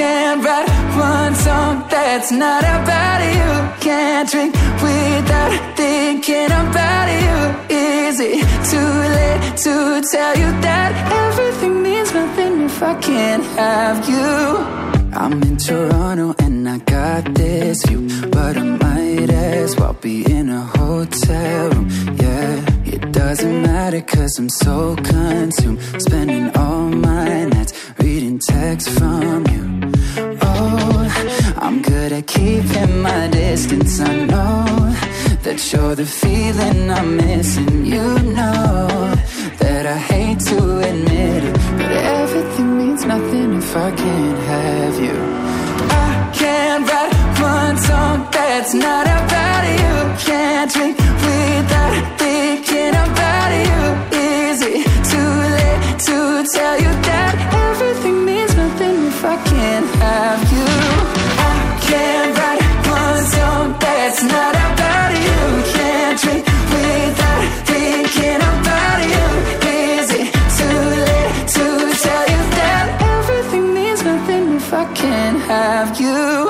can't write one song that's not about you. Can't drink without thinking about you. Is it too late to tell you that everything means nothing if I can't have you? I'm in Toronto and I got this view, but I might as well be in a hotel room. Yeah, it doesn't matter cause I'm so consumed, spending all my nights reading texts from you. Oh, I'm good at keeping my distance. I know that you're the feeling I'm missing. You know that I hate to admit it, but everything means nothing if I can't have you. I can't write one song that's not about you. Can't drink without thinking about you. Is it too late to tell you that everything means nothing if I can't have you? I can't write one song that's not about you. Can't drink without thinking about you. Is it too late to tell you that everything means nothing if I can't have you?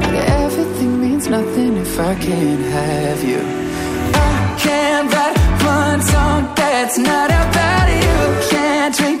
nothing if I can't have you. I can't write one song that's not about you. Can't drink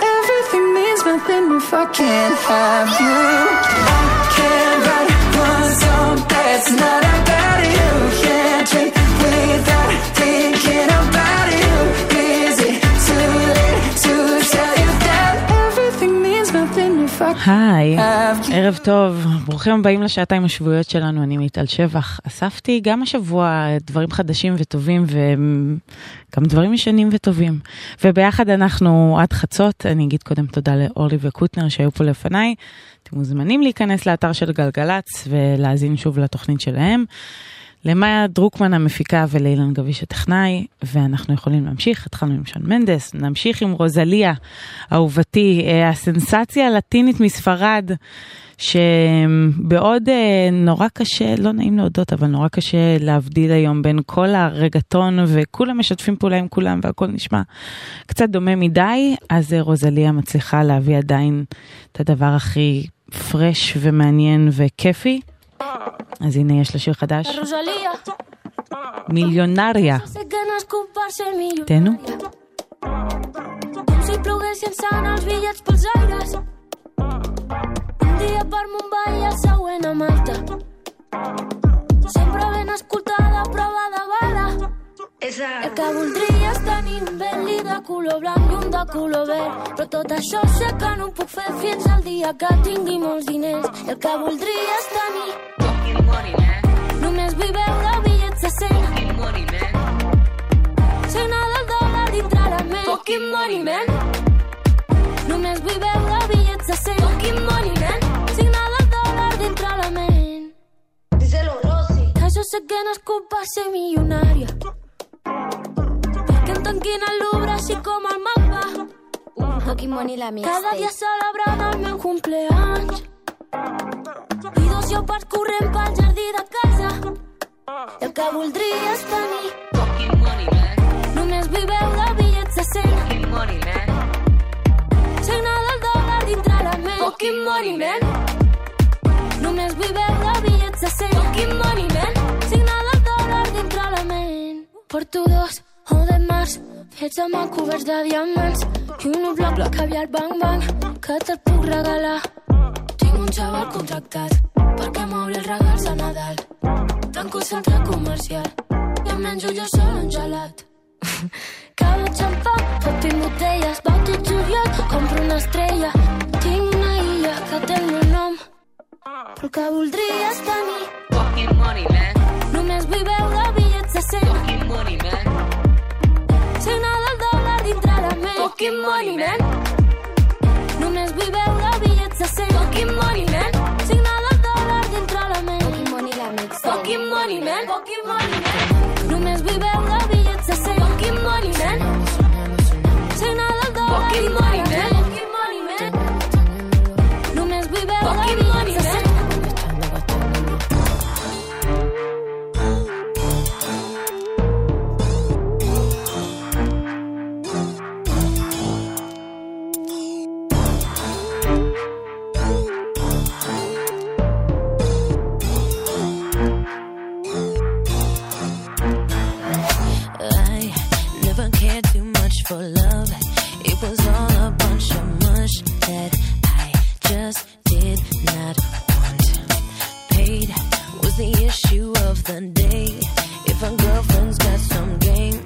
nothing if I can't have you? I can't write one song that's not about you. Can't drink without I היי, you? ערב טוב, ברוכים הבאים לשעתיים השבועיות שלנו, אני מיטל שבח. אספתי גם השבוע דברים חדשים וטובים וגם דברים ישנים וטובים. וביחד אנחנו עד חצות, אני אגיד קודם תודה לאורלי וקוטנר שהיו פה לפניי. אתם מוזמנים להיכנס לאתר של גלגלצ ולהאזין שוב לתוכנית שלהם. למאיה דרוקמן המפיקה ולאילן גביש הטכנאי, ואנחנו יכולים להמשיך, התחלנו עם שון מנדס, נמשיך עם רוזליה, אהובתי, אה, הסנסציה הלטינית מספרד, שבעוד אה, נורא קשה, לא נעים להודות, אבל נורא קשה להבדיל היום בין כל הרגטון וכולם משתפים פעולה עם כולם והכל נשמע קצת דומה מדי, אז אה, רוזליה מצליחה להביא עדיין את הדבר הכי פרש ומעניין וכיפי. אז הנה יש לה שיר חדש, Rosalía, מיליונריה. sé que no és culpar-se millor. תהנו. Com si ploguessin sant els bitllets pels aires. Un dia per Mumbai i el següent a Malta. Sempre ben escoltada, prova de bala. el que voldria és tenir un Bentley de color blanc i un de color verd. Però tot això sé que no ho puc fer fins al dia que tingui molts diners. El que voldria és tenir... Només vull veure bitllets de 100. Signa del dòlar dintre la ment. Fucking money, man. Només vull veure bitllets de 100. Fucking money, man. Signa del dòlar dintre la ment. Díselo, Rosy. Que jo sé que no és culpa ser milionària en quina lubra així com el mapa. Un Pokémon i la mia Cada dia celebran el meu cumpleaños. I dos jo corrent pel jardí de casa. I el que voldria és tenir... Pokémon money, man. Només vull veure bitllets de 100. Pokémon money, man. Signa del dòlar dintre la ment. Pokémon money, man. Només vull veure bitllets de 100. Pokémon i man. Signa del dòlar dintre la ment. Porto dos o de març, fets amb mà coberts de diamants. I un bloc, bloc caviar bang bang, que te'l puc regalar. Tinc un xaval contractat perquè m'obri els regals a Nadal. Tanco el centre comercial i em menjo jo sol un gelat. Cava xampà, fotin botelles, va tot juliol, compro una estrella. Tinc una illa que té el meu nom, però el que voldria és tenir. Fucking money, man. Només vull veure bitllets de 100. Fucking money, man. Fucking money, man. Només vull veure bitllets de 100. Fucking money, man. Signada al dòlar dintre la ment. Fucking money la mix. Fucking money, man. Fucking money, the day. If a girlfriend's got some game,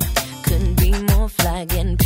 couldn't be more fly. Getting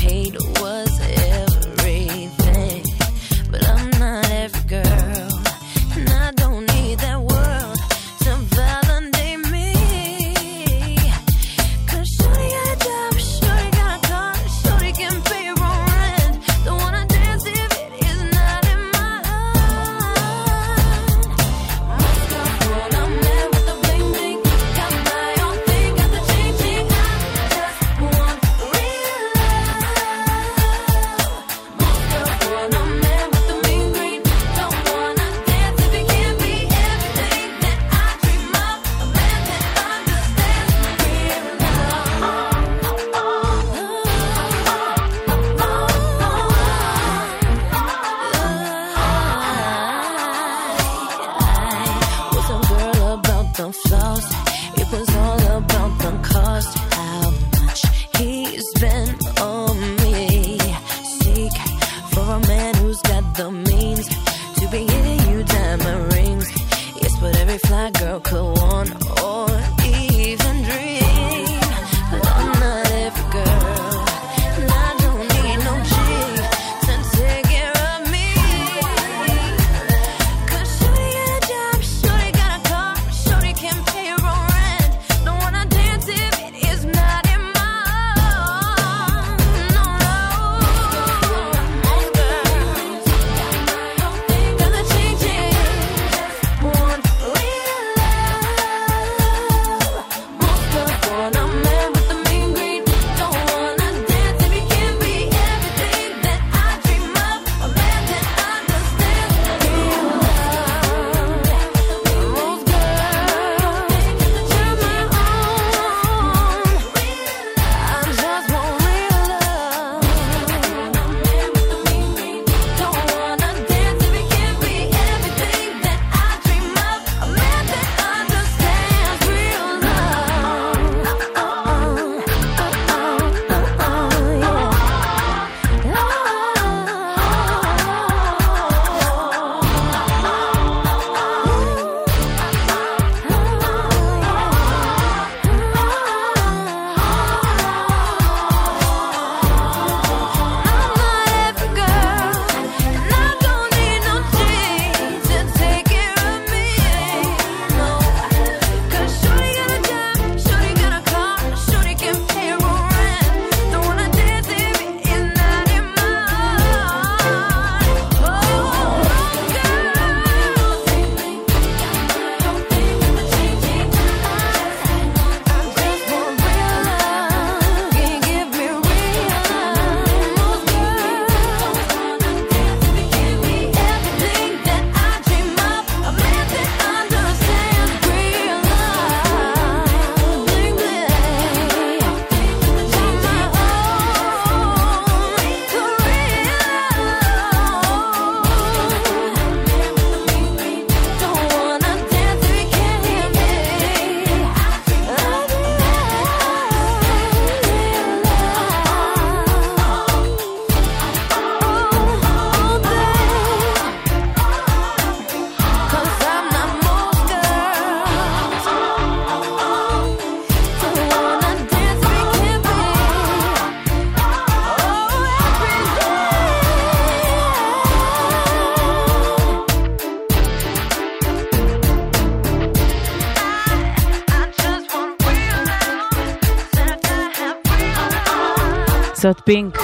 זאת פינק,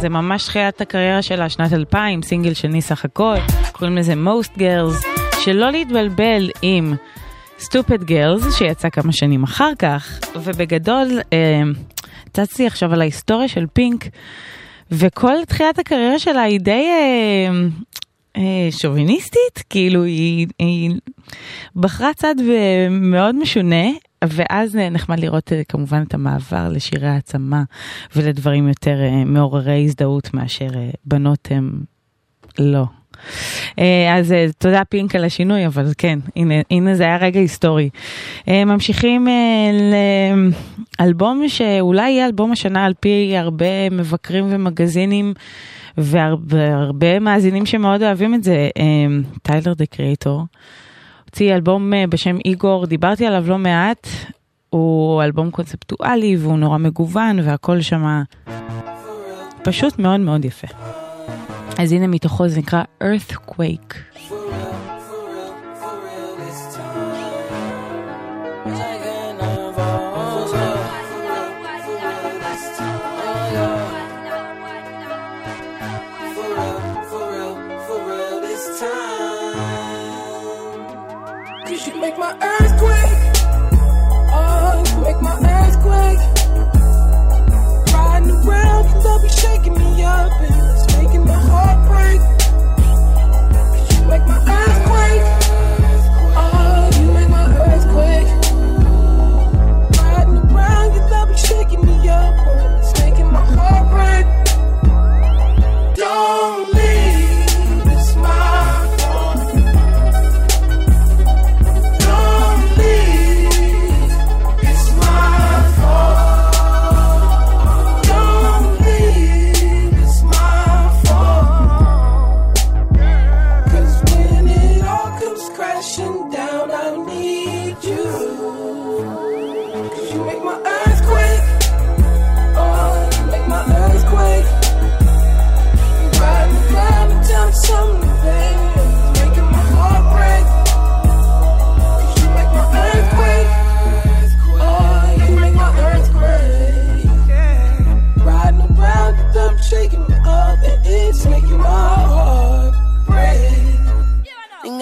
זה ממש תחילת הקריירה שלה, שנת 2000, סינגל שני סך הכל, קוראים לזה Most Girls, שלא להתבלבל עם Stupid Girls, שיצא כמה שנים אחר כך, ובגדול, אה, צצתי עכשיו על ההיסטוריה של פינק, וכל תחילת הקריירה שלה היא די אה, אה, שוביניסטית, כאילו היא, היא בחרה צד מאוד משונה, ואז אה, נחמד לראות אה, כמובן את המעבר לשירי העצמה ולדברים יותר אה, מעוררי הזדהות מאשר בנות הם לא. אז תודה פינק על השינוי, אבל כן, הנה, הנה זה היה רגע היסטורי. ממשיכים לאלבום שאולי יהיה אלבום השנה על פי הרבה מבקרים ומגזינים. והרבה מאזינים שמאוד אוהבים את זה, טיילר דה קריאטור. הוציא אלבום אה, בשם איגור, דיברתי עליו לא מעט, הוא אלבום קונספטואלי והוא נורא מגוון והכל שם פשוט מאוד מאוד יפה. אז הנה מתוכו זה נקרא Earthquake.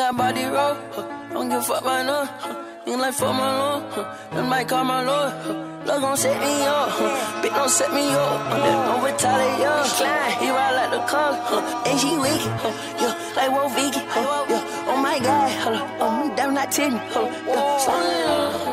that body roll. Huh. Don't give a fuck about none. Huh. Ain't like fuck my lord. Huh. Them might call my lord. Huh. Love gon' set me up. Huh. Bitch don't set me up. Huh. Them gon' retaliate. Huh. He ride like the car. Huh. And she weak. Huh. Yeah, like Wolf Vicky. Huh. Yeah. Oh my god. Huh. Oh, me damn not ten. hold Yeah. Slow up.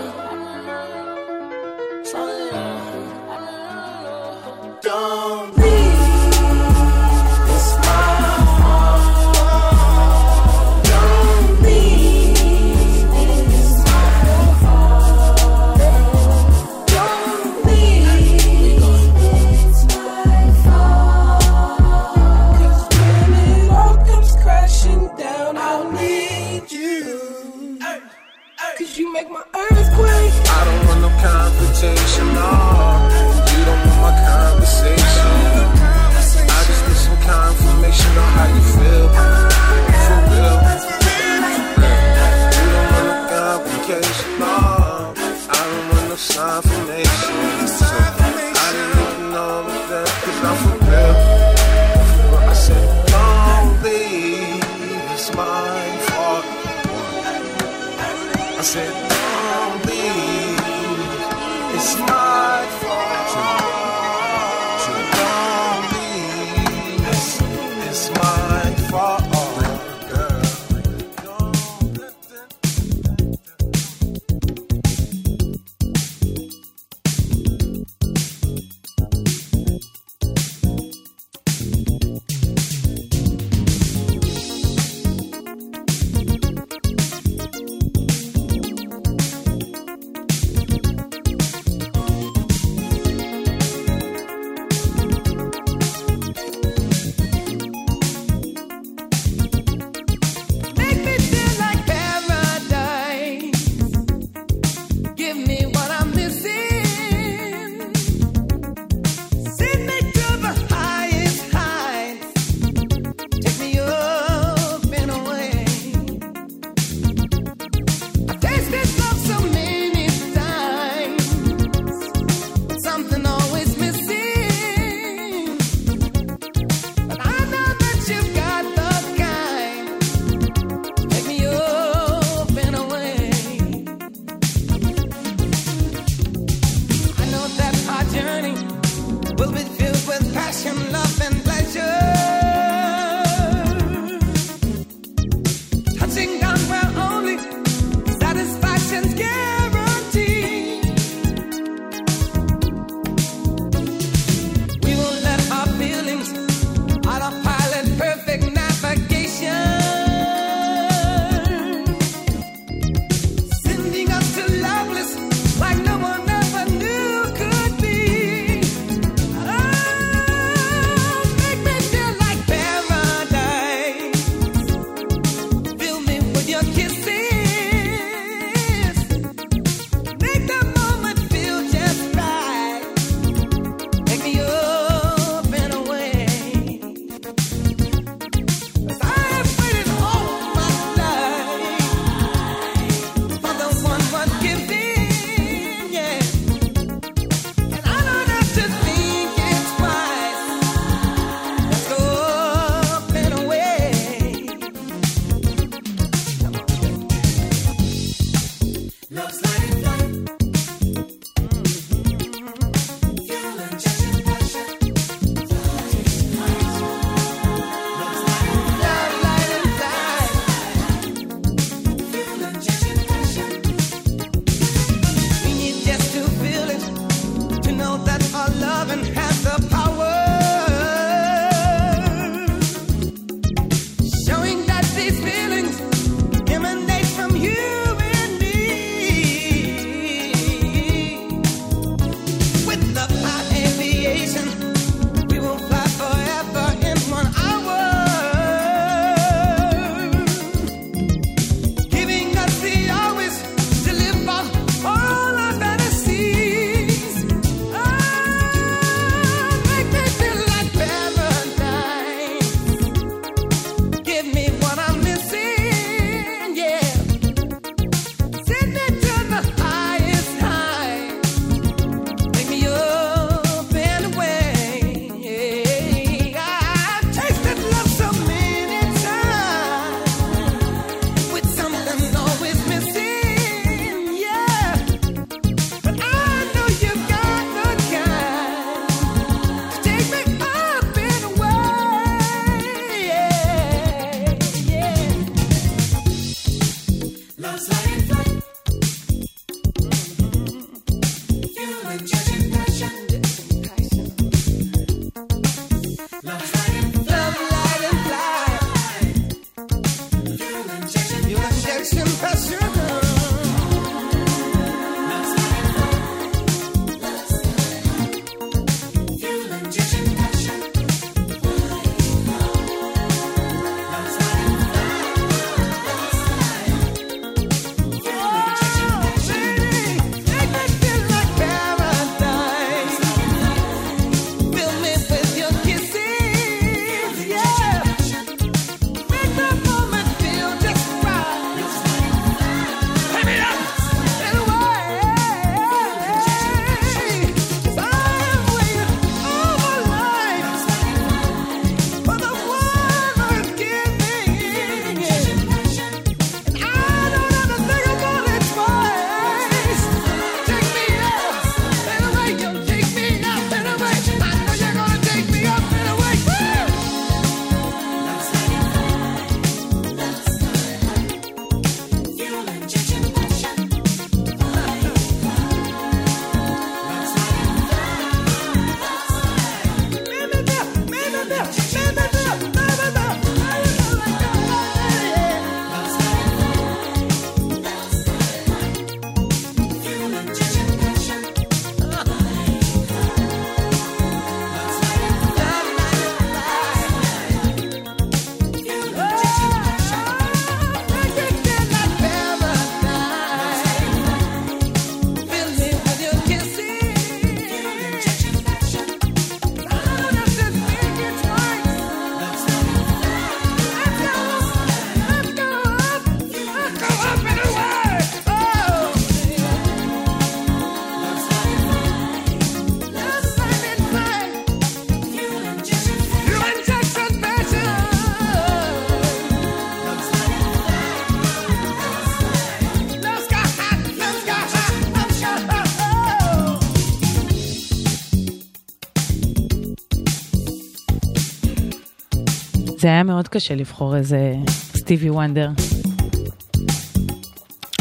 זה היה מאוד קשה לבחור איזה סטיבי וונדר.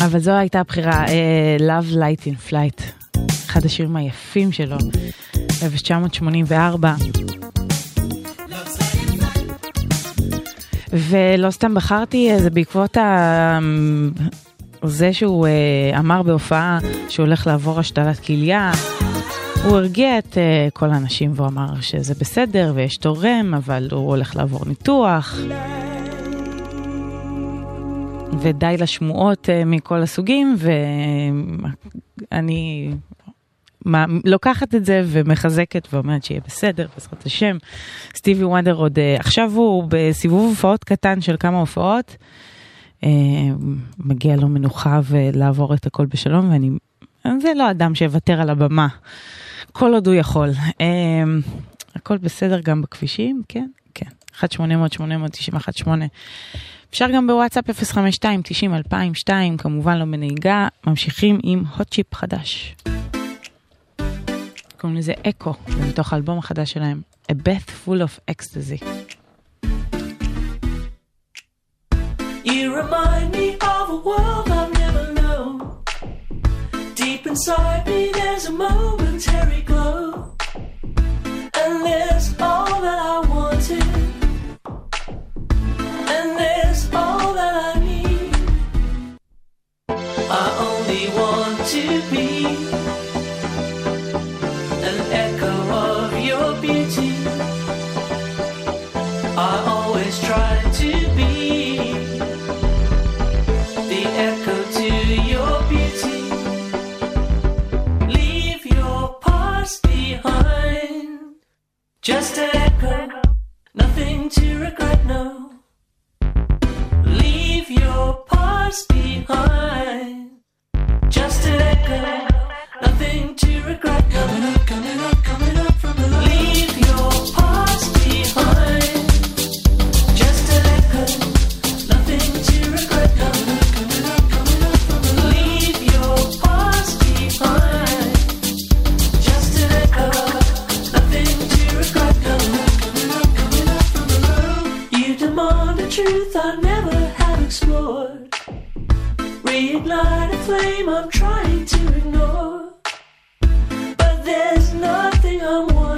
אבל זו הייתה הבחירה, uh, Love Light in Flight, אחד השירים היפים שלו, 1984. ולא סתם בחרתי, אה, זה בעקבות ה... זה שהוא uh, אמר בהופעה שהוא הולך לעבור השתלת כליה. הוא הרגיע את uh, כל האנשים והוא אמר שזה בסדר ויש תורם, אבל הוא הולך לעבור ניתוח. ודי לשמועות uh, מכל הסוגים, ואני מה, לוקחת את זה ומחזקת ואומרת שיהיה בסדר, בעזרת השם. סטיבי וונדר עוד, uh, עכשיו הוא בסיבוב הופעות קטן של כמה הופעות. Uh, מגיע לו מנוחה ולעבור את הכל בשלום, ואני, זה לא אדם שיוותר על הבמה. כל עוד הוא יכול. אמ, הכל בסדר גם בכבישים, כן, כן. 1-800-891-8. אפשר גם בוואטסאפ 052-90-2002, כמובן לא בנהיגה, ממשיכים עם הוטשיפ חדש. קוראים לזה אקו, מתוך האלבום החדש שלהם, A Bath Full of Ecstasy. You remind me of a world I've never known. Deep inside me, there's a momentary glow. And there's all that I wanted. And there's all that I need. I only want to be an echo of your beauty. I Just an echo, nothing to regret, no. Leave your past behind. Just an echo, nothing to regret, no. Truth I never have explored. Reignite a flame I'm trying to ignore. But there's nothing I'm wanting.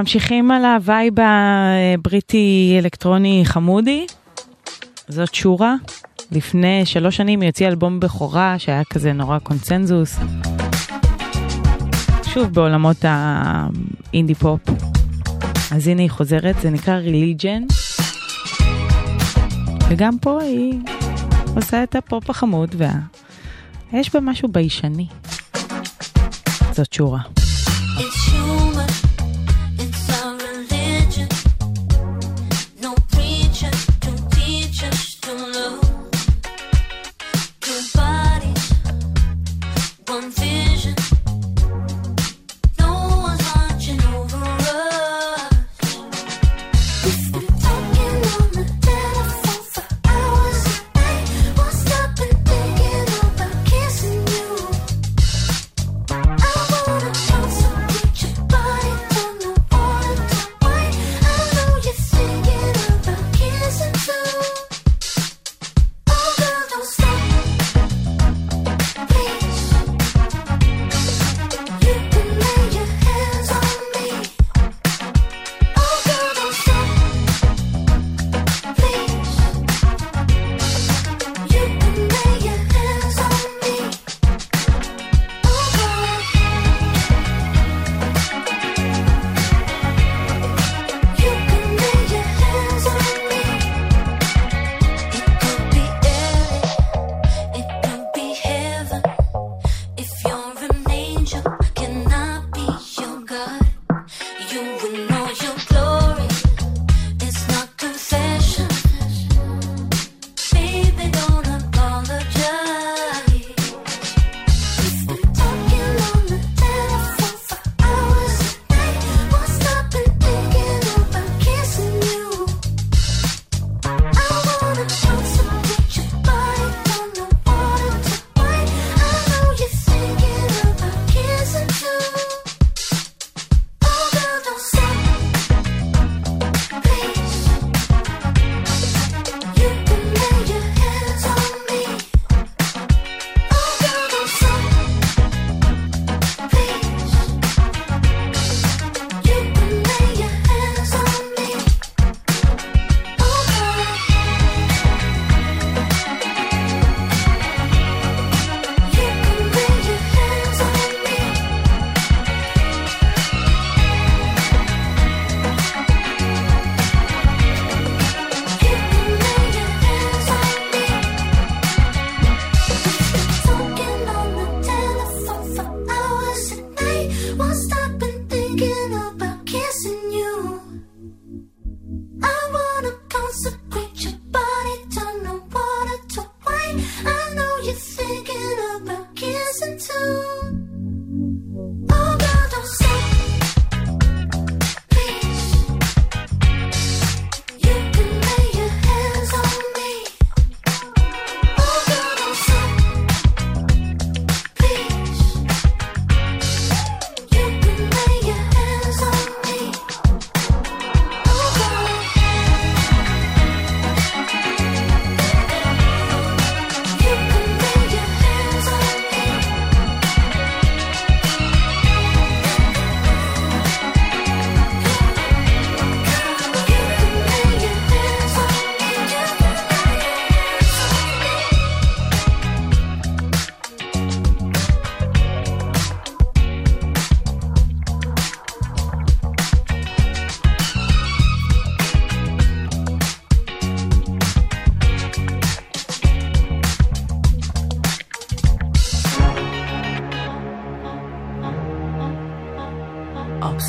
ממשיכים על הווייב הבריטי אלקטרוני חמודי. זאת שורה. לפני שלוש שנים היא הוציאה אלבום בכורה שהיה כזה נורא קונצנזוס. שוב בעולמות האינדי פופ. אז הנה היא חוזרת, זה נקרא ריליג'ן. וגם פה היא עושה את הפופ החמוד וה... יש בה משהו ביישני. זאת שורה.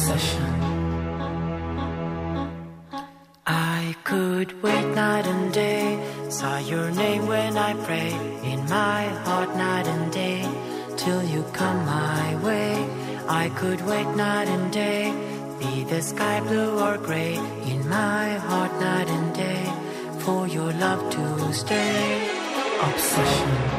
obsession. I could wait night and day. Saw your name when I pray. In my heart, night and day. Till you come my way. I could wait night and day. Be the sky blue or gray. In my heart, night and day. For your love to stay. Obsession.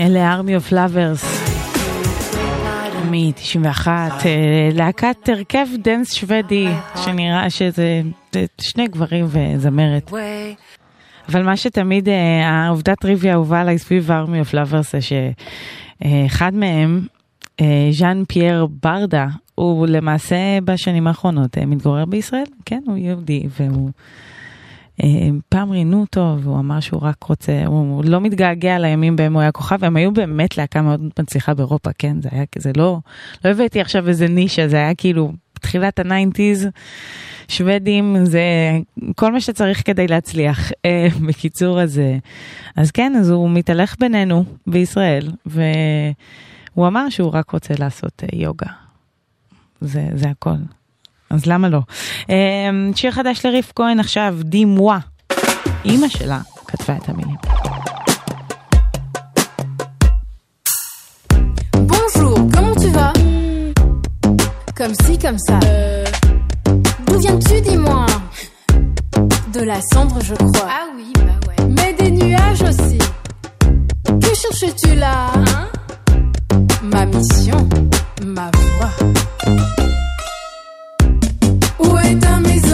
אלה ארמי אוף לאברס מ-91, אה, להקת הרכב דנס שוודי, שנראה שזה שני גברים וזמרת. אבל מה שתמיד, אה, העובדה טריוויה אהובה עליי סביב ארמי אוף לאברס זה שאחד מהם, אה, ז'אן פייר ברדה, הוא למעשה בשנים האחרונות מתגורר בישראל, כן, הוא יהודי והוא... אה, פעם ראיינו אותו והוא אמר שהוא רק רוצה, הוא לא מתגעגע לימים בהם הוא היה כוכב, הם היו באמת להקה מאוד מצליחה באירופה, כן? זה היה, כזה לא, לא הבאתי עכשיו איזה נישה, זה היה כאילו תחילת הניינטיז, שוודים זה כל מה שצריך כדי להצליח. אה, בקיצור, אז, אה, אז כן, אז הוא מתהלך בינינו בישראל, והוא אמר שהוא רק רוצה לעשות יוגה. זה, זה הכל. Bonjour, comment tu vas? Comme si, comme ça. D'où viens-tu, dis-moi? De la cendre, je crois. Ah oui, bah ouais. Mais des nuages aussi. Que cherches-tu là? Hein? Ma mission, ma voix. Où est ta maison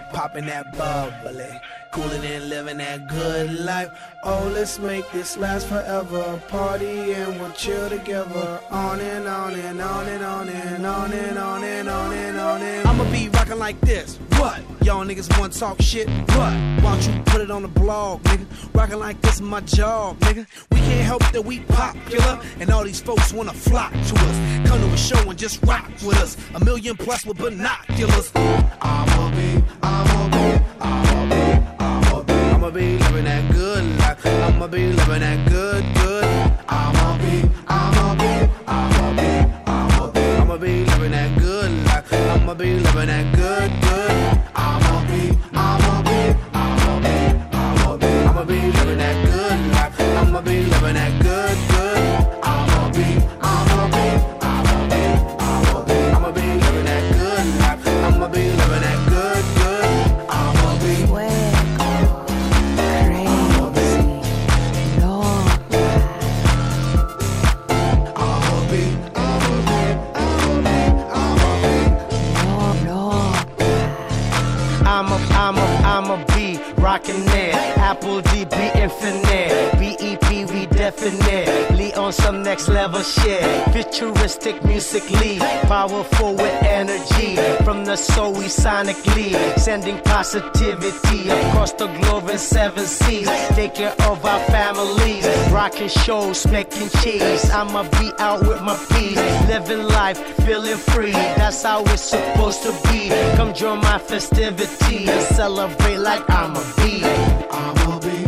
I'ma popping that bubbly. Eh? That good life. Oh, let's make this last forever. Party and we'll chill together. On and on and on and on and on and on and on and on and I'ma be rocking like this. What? Y'all niggas wanna talk shit? What? Why don't you put it on the blog, nigga? Rockin' like this is my job, nigga. We can't help that we popular, and all these folks wanna flock to us. Come to a show and just rock with us. A million plus with binoculars. I'ma be, I'ma be, I'ma be, I'ma be, be living that good life. I'ma be living that good, good. doing shows, smacking cheese. I'ma be out with my peas, living life, feeling free. That's how it's supposed to be. Come join my festivity and celebrate like I'm a bee. I'm a bee.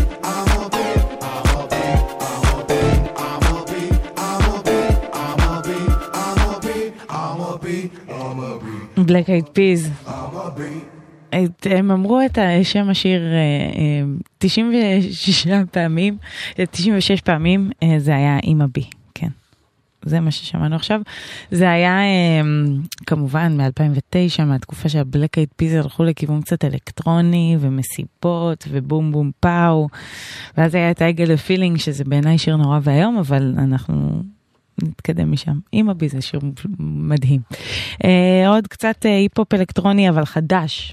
בלק אייד פיז, את- הם אמרו את שם השיר אה, אה, 96 פעמים, אה, 96 פעמים, אה, זה היה אימא בי, כן. זה מה ששמענו עכשיו. זה היה אה, כמובן מ-2009, מהתקופה שהבלק אייד פיז הלכו לכיוון קצת אלקטרוני ומסיבות ובום בום פאו. ואז היה את העגל הפילינג, שזה בעיניי שיר נורא ואיום, אבל אנחנו נתקדם משם. אימא בי זה שיר מדהים. אה, עוד קצת אה, היפ-הופ אלקטרוני, אבל חדש.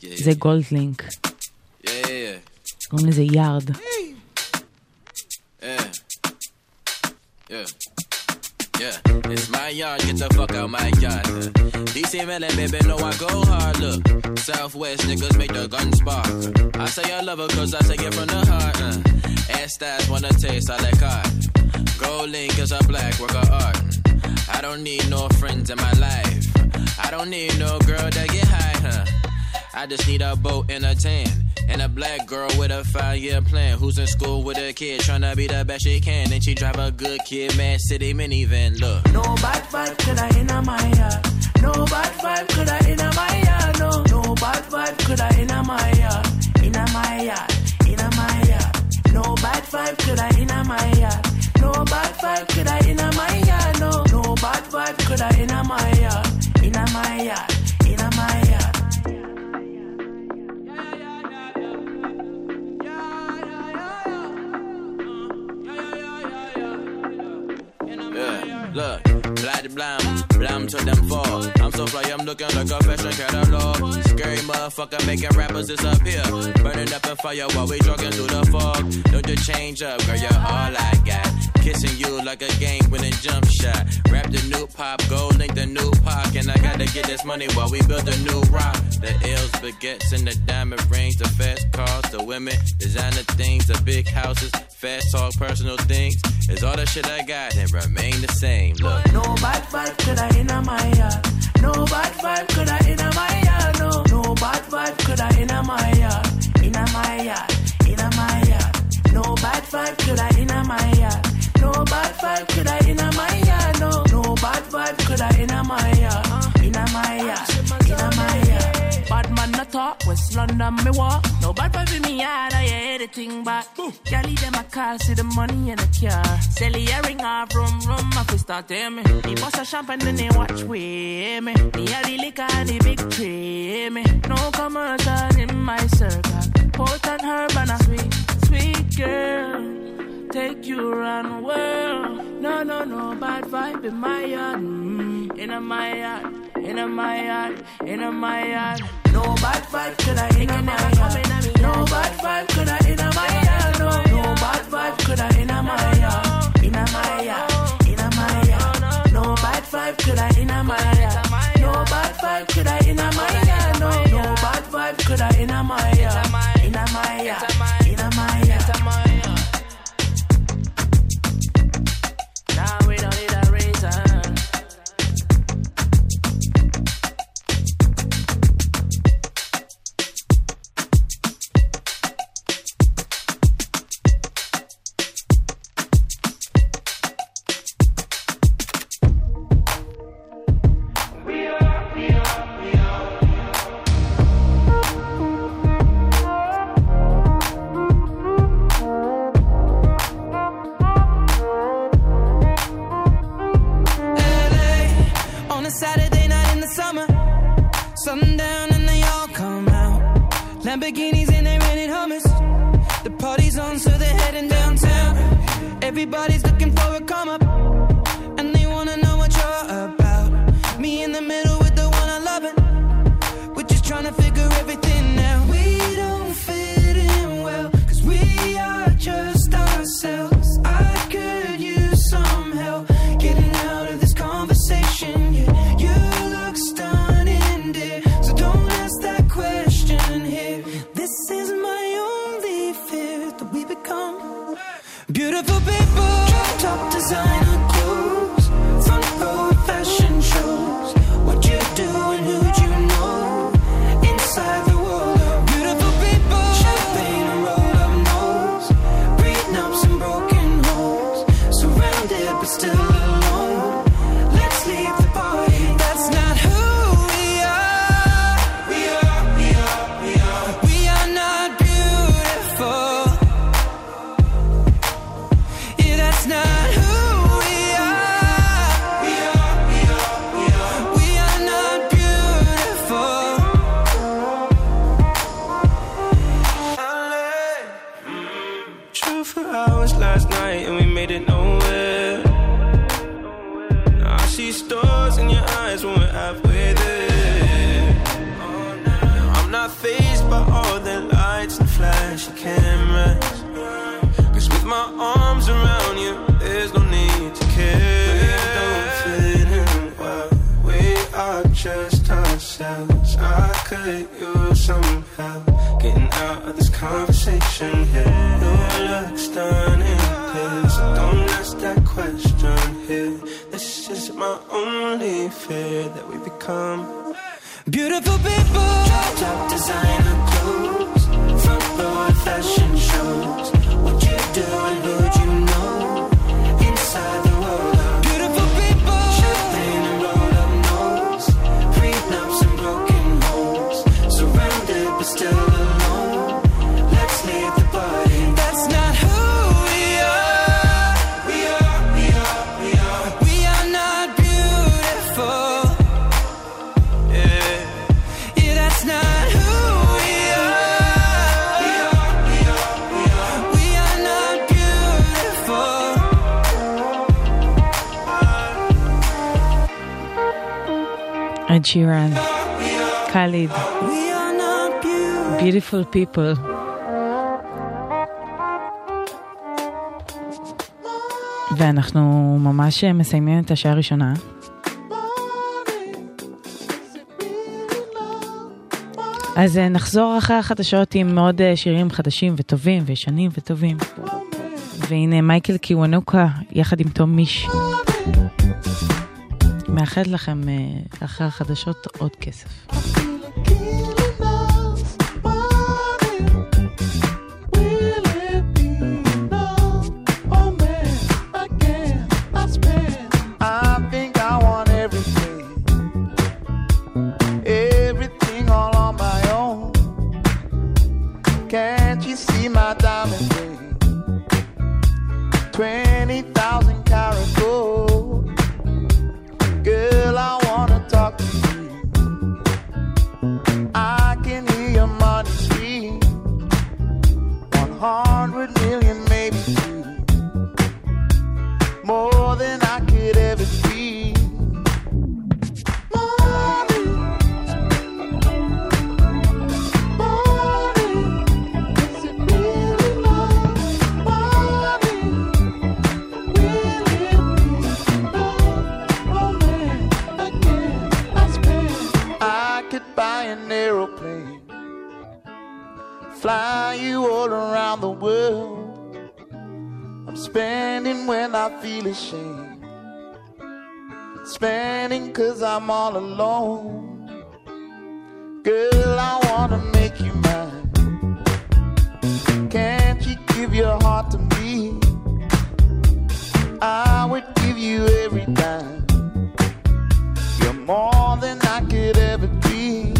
yeah, זה גולדלינק. קוראים לזה יארד. Yeah, it's my yard, get the fuck out my yard. DC Melon, baby, know I go hard. Look, Southwest niggas make the gun spark. I say I love her cause I take it from the heart. Uh. Ass that wanna taste I like cotton. GoldLink is a black work of art. I don't need no friends in my life. I don't need no girl that get high, huh? I just need a boat and a tan. And a black girl with a five year plan. Who's in school with a kid, tryna be the best she can. And she drive a good kid, man, city minivan. Look. No bad vibe could I in my yard. No bad vibe could I in my yard. No, no bad vibe could I in my yard. In my yard, in my yard. No bad vibe could I in my yard. No bad vibe could I in my yard. No, no bad vibe could I in my yard. In my yard, blam, blam to them fall. I'm so fly, I'm looking like a fashion catalog. Scary motherfucker making rappers disappear. Burning up in fire while we jogging through the fog. Don't you change up, girl, you're all I got. Kissing you like a game winning jump shot. Rap the new pop, GoldLink the new pop. And I gotta get this money while we build a new rock. The L's, baguettes, and the diamond rings, the fast cars, the women, designer things, the big houses, fast talk, personal things. Is all the shit I got and remain the same. Look. No bad vibe could I in my yard. No bad vibe could I in my yard. No, no bad vibe could I in my yard. In my yard, in my yard. No bad vibe could I in my yard. No bad vibe could I in my yard. No, no bad vibe could I in my yard. In my yard, in my yard. Bad man not talk, West London me walk. No bad vibe in me yard, I hear everything back. Leave them a call, see the money in the car. Sell the earring off, rum rum, my fist start me. The boss a champagne, then they watch way me. The a the liquor, the big tray me. No commercial in my circle. Potent herb and a sweet, sweet girl take you around the world. No, no, no, bad vibe in my yard. Mm, in a my yard, in a my yard, in a my yard. No bad vibe could I in a my yard. No bad vibe could I in a my yard. No, no bad vibe could I in a my yard. In a my yard, in a my yard. No bad vibe could I in a my yard. No bad vibe could I in a my yard. No, no bad vibe could I in a my yard. In a my yard, in a my yard. reflection here. Your looks done in tears. Don't ask that question here. This is my only fear that we become beautiful people. Drop top designer. אד שירן, קאליד, Beautiful People. ואנחנו ממש מסיימים את השעה הראשונה. אז אה, נחזור אחרי החדשות עם עוד אה, שירים חדשים וטובים וישנים וטובים. והנה מייקל קיוונוקה יחד עם תום מיש. מאחלת לכם אה, אחרי החדשות עוד כסף. when I feel ashamed. Spending cause I'm all alone. Girl, I wanna make you mine. Can't you give your heart to me? I would give you every dime. You're more than I could ever dream.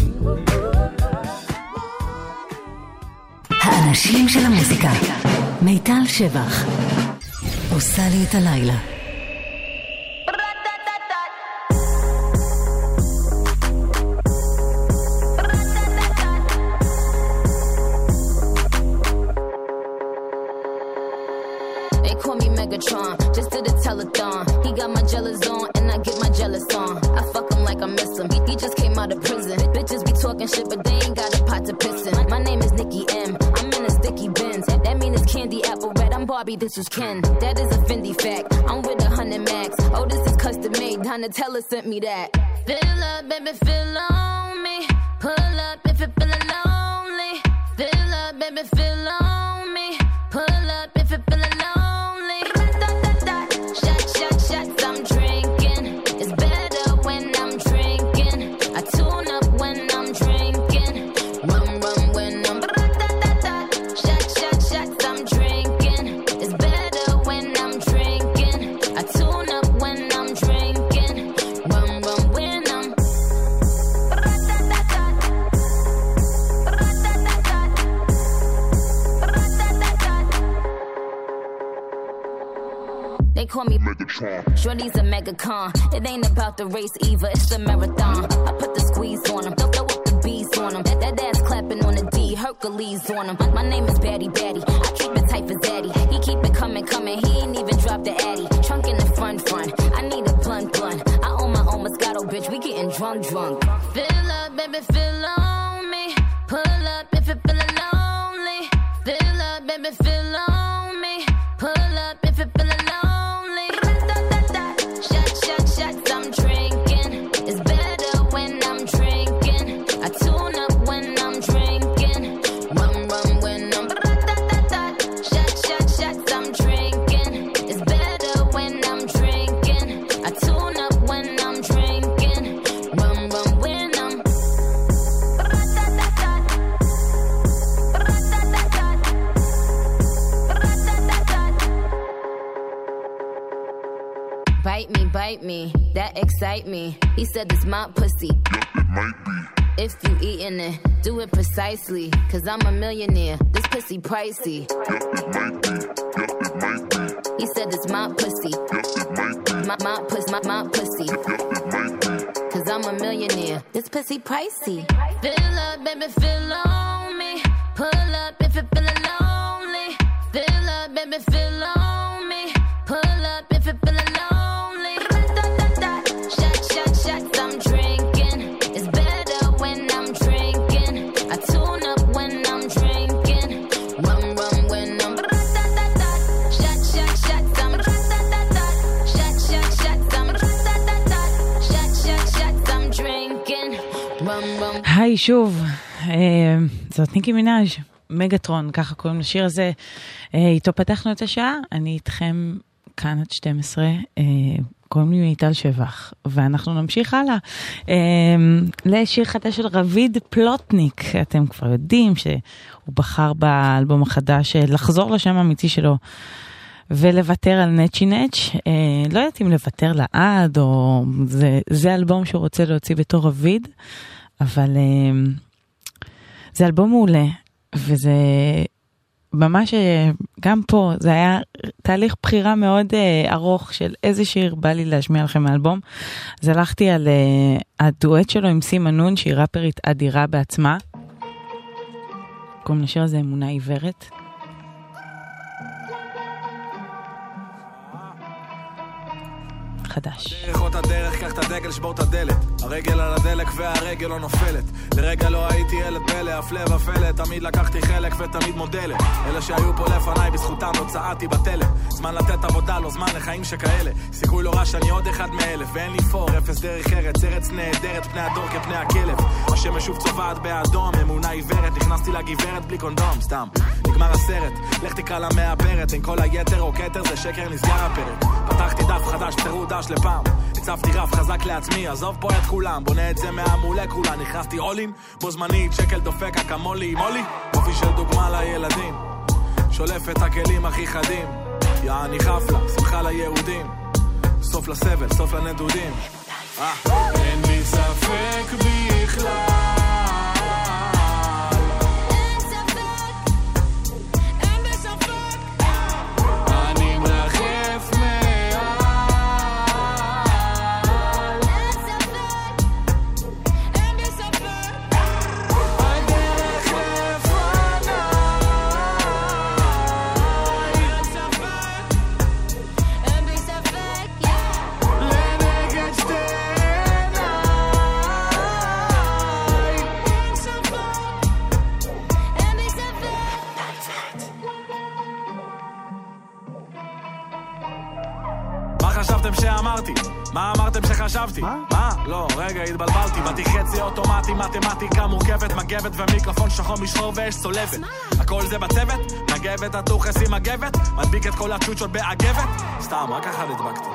האנשים של המוזיקה. מיטל שבח. עושה לי את הלילה. Just did a telethon. He got my jealous on, and I get my jealous on. I fuck him like I miss him. He, just came out of prison. Bitches be talking shit, but they ain't got a pot to piss in. My, my name is Nicki M. I'm in sticky Benz. That mean it's candy apple red. I'm Barbie, this is Ken. That is a Fendi fact. I'm with a hundred max. Oh, this is custom made. Donatella sent me that. Fill up, baby, fill on me. Pull up if you're feeling. Shorty's a megacon. It ain't about the race either, it's the marathon. I put the squeeze on him, throw up the bees on him. That, that ass clapping on the D, Hercules on him. My name is millionaire, this pussy pricey. He said it's my pussy. My, my, puss, my, my pussy. Cause I'm a millionaire, this pussy pricey. Fill ניקי מנאז', מגטרון, ככה קוראים לשיר הזה. אה, איתו פתחנו את השעה, אני איתכם כאן עד 12, אה, קוראים לי מיטל שבח, ואנחנו נמשיך הלאה אה, לשיר חדש של רביד פלוטניק. אתם כבר יודעים שהוא בחר באלבום החדש אה, לחזור לשם האמיתי שלו. ולוותר על נצ'י נץ', אה, לא יודעת אם לוותר לעד, או זה, זה אלבום שהוא רוצה להוציא בתור רביד, אבל אה, זה אלבום מעולה, וזה ממש, אה, גם פה, זה היה תהליך בחירה מאוד אה, ארוך של איזה שיר בא לי להשמיע לכם מהאלבום. אז הלכתי על אה, הדואט שלו עם סימה נון, שהיא ראפרית אדירה בעצמה. קוראים לשיר הזה אמונה עיוורת. חדש. דרך אותה דרך, קח את הדגל, שבור את הדלת. הרגל על הדלק והרגל לא נופלת. לרגע לא הייתי ילד פלא, הפלא ופלא, תמיד לקחתי חלק ותמיד מודלת. אלה שהיו פה לפניי, בזכותם לא צעדתי בתלם. זמן לתת עבודה, לא זמן לחיים שכאלה. סיכוי לא רע שאני עוד אחד מאלף, ואין לי פור, אפס דרך ארץ, ארץ נהדרת, פני הדור כפני הכלב. השמש שוב צובעת באדום, אמונה עיוורת, נכנסתי לגברת בלי קונדום, סתם. נגמר הסרט, לך תקרא מהפרט, אין כל היתר או כתר, זה שקר, נסגר הפרק. פתחתי דף חדש, פירוט דש לפעם. הצבתי רף חזק לעצמי, עזוב פה את כולם, בונה את זה מהמולקולה, נכנסתי אולין, בו זמנית, שקל דופק אקמולי, מולי, יופי של דוגמה לילדים. שולף את הכלים הכי חדים, יעני חפלה, שמחה ליהודים. סוף לסבל, סוף לנדודים. אה. אין לי ספק בכלל מה אמרתם שחשבתי? מה? לא, רגע, התבלבלתי. באתי חצי אוטומטי, מתמטיקה מורכבת, מגבת ומיקרופון שחור משחור ואש צולבת. הכל זה בצוות? מגבת, הטוחס עם מגבת? מדביק את כל הצ'וצ'ות באגבת? סתם, רק אחד הדבקתי.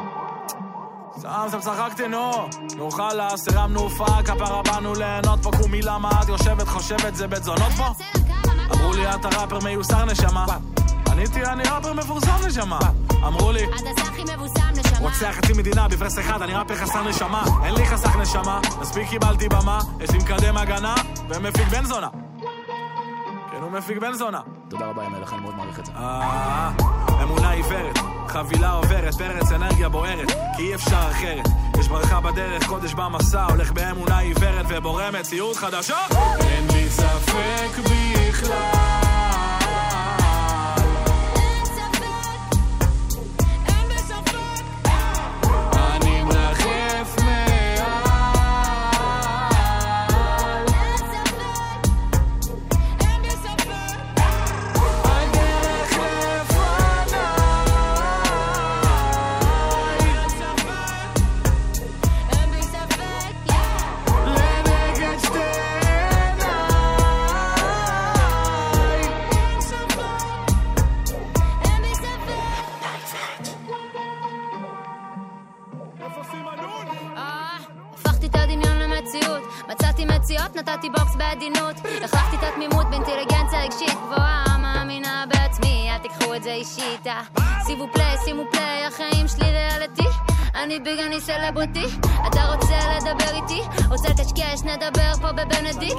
סתם, סתם צחקתי, נו. נו חלאס, הרמנו הופעה, כפרה באנו ליהנות פה קומי למה את יושבת, חושבת, זה בית זונות פה? אמרו לי, אתה ראפר מיוסר נשמה. עניתי, אני ראפר מפורסם נשמה. אמרו לי, מבוסם נשמה. רוצח חצי מדינה בוורס אחד, אני ראפר חסר נשמה. אין לי חסך נשמה, מספיק קיבלתי במה, יש לי מקדם הגנה, ומפיק בן זונה. כן, הוא מפיק בן זונה. תודה רבה, ימלך, אני מאוד מעריך את זה. אה, אמונה עיוורת, חבילה עוברת, פרץ אנרגיה בוערת, כי אי אפשר אחרת. יש ברכה בדרך, קודש במסע, הולך באמונה עיוורת ובורא מציאות חדשה. אין לי ספק בכלל בעדינות החלפתי את התמימות באינטליגנציה רגשית גבוהה מאמינה בעצמי, אל תיקחו את זה אישית. שימו פליי, שימו פליי, החיים שלי ריאליטי אני ביג, אני סלבריטי אתה רוצה לדבר איתי? רוצה לקשקש, נדבר פה בבנדיקט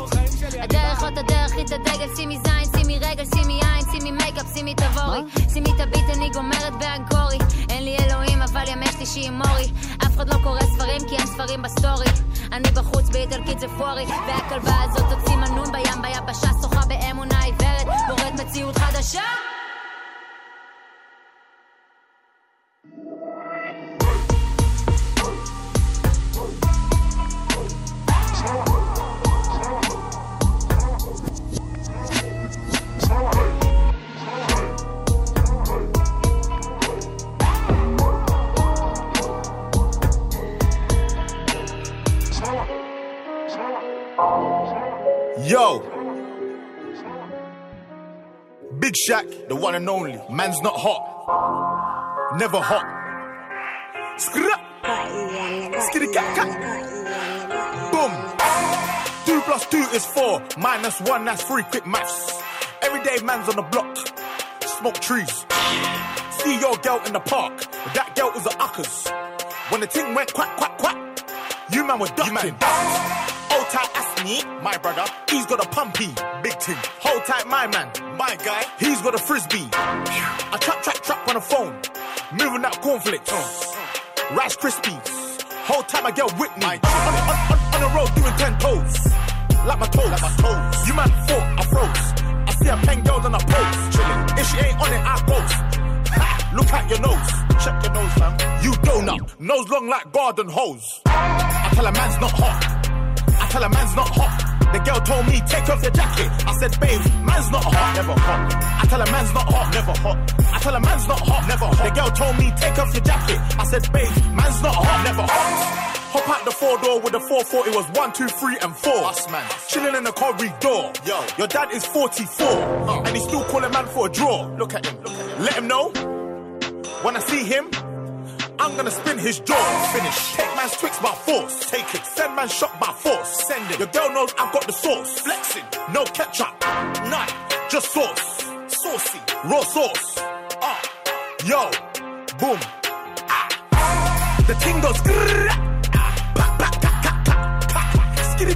הדרך אותה דרך, חית הדגל, שימי זין, שימי רגל, שימי יין, שימי מייקאפ, שימי תבורי. שימי את הביט, אני גומרת באנקורי אין לי אלוהים, אבל ימי שלישי עם מורי. אף אחד לא קורא ספרים, כי אין ספרים בסטורי. אני בחוץ באיטלקית זה פורי והכלבה הזאת תוציא מנון בים, ביבשה שוחה באמונה עיוורת. בוראת מציאות חדשה Shaq, the one and only. Man's not hot. Never hot. Skra. Skitty cat cat. Boom. Two plus two is four. Minus one, that's three. Quick maths. Everyday man's on the block. Smoke trees. See your girl in the park. That girl was a uckers. When the thing went quack, quack, quack. You man were ducking. Hold tight, Asni, my brother. He's got a pumpy, big thing. Hold tight, my man, my guy. He's got a frisbee. I trap, trap, trap on the phone. Moving that cornflakes. Rice Krispies. Hold tight, my girl Whitney. On, on, on, on the road doing ten toes. Like my toes. Like my toes. You man thought I froze. I see a pen girl on a pose. Chilling. If she ain't on it, I post. Ha, look at your nose. Check your nose, fam. You donut, nose long like garden hose. I tell a man's not hot. I tell a man's not hot. The girl told me, take off your jacket. I said, babe, man's not hot, never hot. I tell a man's not hot, never hot. I tell a man's not hot, never hot. The girl told me, take off your jacket. I said, babe, man's not hot, never hot. Hop out the four door with the four four. it was one, two, three, and four. Us man, chilling in the corridor. Yo, your dad is 44, and he's still calling man for a draw. Look at him, look at him. Let him know when I see him. I'm gonna spin his jaw. Finish. Take man's tricks by force. Take it. Send man shot by force. Send it. Your girl knows I've got the sauce. Flexing. No ketchup. None. Just sauce. Saucy. Raw sauce. Ah. Yo. Boom. Ah. The ting goes. Skitty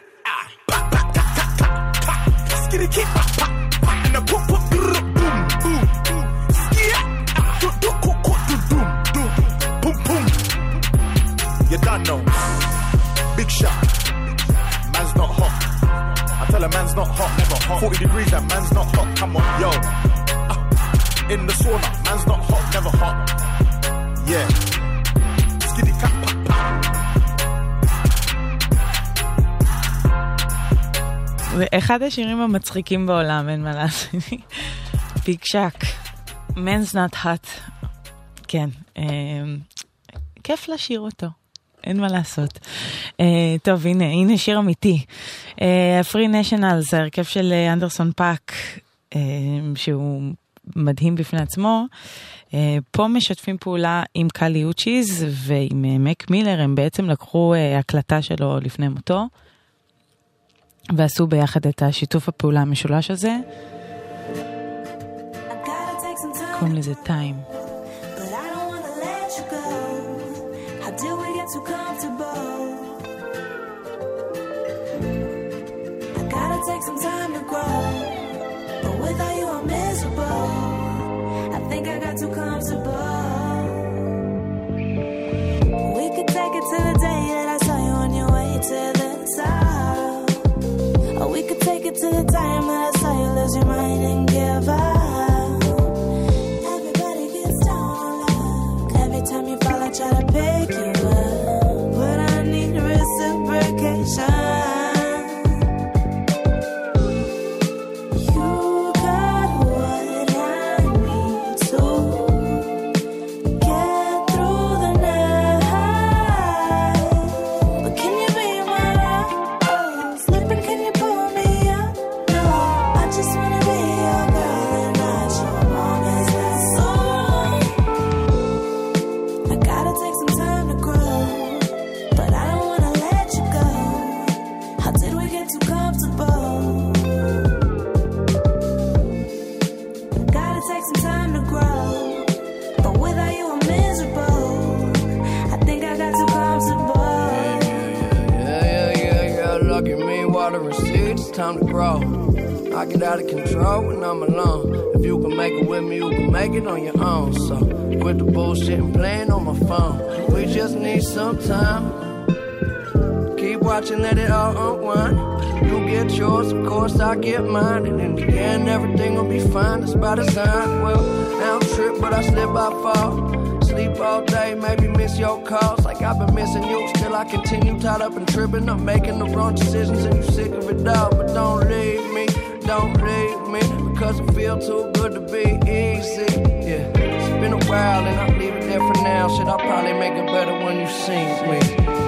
Skitty keep pa, pa, pa. And the poop, poop, boom, boom, boom. Skia, ah, do, do, ko, ko, do, doom, doom. Boom, boom. You done know. Big shot. Man's not hot. I tell a man's not hot, never hot. 40 degrees, that man's not hot. Come on, yo. Ah, in the sauna, man's not hot, never hot. Yeah. זה אחד השירים המצחיקים בעולם, אין מה לעשות. ביג שק, Men's Not Hot. כן, אה, כיף לשיר אותו. אין מה לעשות. Uh, טוב, הנה, הנה שיר אמיתי. פרי uh, נשיונל זה הרכב של אה, אנדרסון פאק, uh, שהוא מדהים בפני עצמו. Uh, פה משתפים פעולה עם קאלי אוצ'יז ועם uh, מק מילר, הם בעצם לקחו uh, הקלטה שלו לפני מותו. ועשו ביחד את השיתוף הפעולה המשולש הזה. קוראים לזה טיים. To too comfortable. We could take it to the try to pick time to grow. I get out of control when I'm alone. If you can make it with me, you can make it on your own. So quit the bullshit and playing on my phone. We just need some time. Keep watching, let it all unwind. You get yours, of course I get mine. And in the end, everything will be fine. That's by design. Well, now I'm trip, but I slip, I fall. All day, maybe miss your calls like I've been missing you. Still, I continue tied up and tripping. I'm making the wrong decisions, and you sick of it all. But don't leave me, don't leave me, because it feel too good to be easy. Yeah, it's been a while, and I'll leave it there for now. Shit, I'll probably make it better when you see me.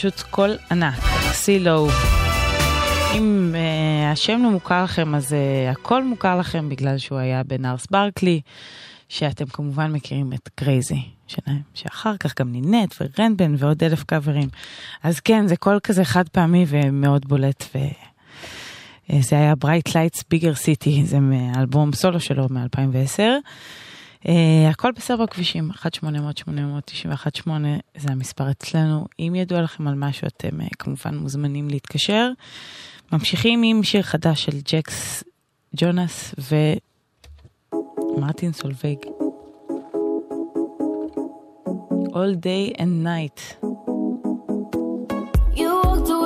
פשוט קול ענק, סילו. אם uh, השם לא מוכר לכם, אז uh, הכל מוכר לכם בגלל שהוא היה בנארס ברקלי, שאתם כמובן מכירים את קרייזי שלהם, שאחר כך גם נינט ורנדבן ועוד אלף קאברים. אז כן, זה קול כזה חד פעמי ומאוד בולט, וזה אה, היה ברייט לייטס ביגר סיטי, זה מאלבום סולו שלו מ-2010. Uh, הכל בסדר בכבישים, 1-800-891-8 זה המספר אצלנו. אם ידוע לכם על משהו, אתם uh, כמובן מוזמנים להתקשר. ממשיכים עם שיר חדש של ג'קס ג'ונס ומרטין סולוויג. All day and night. You.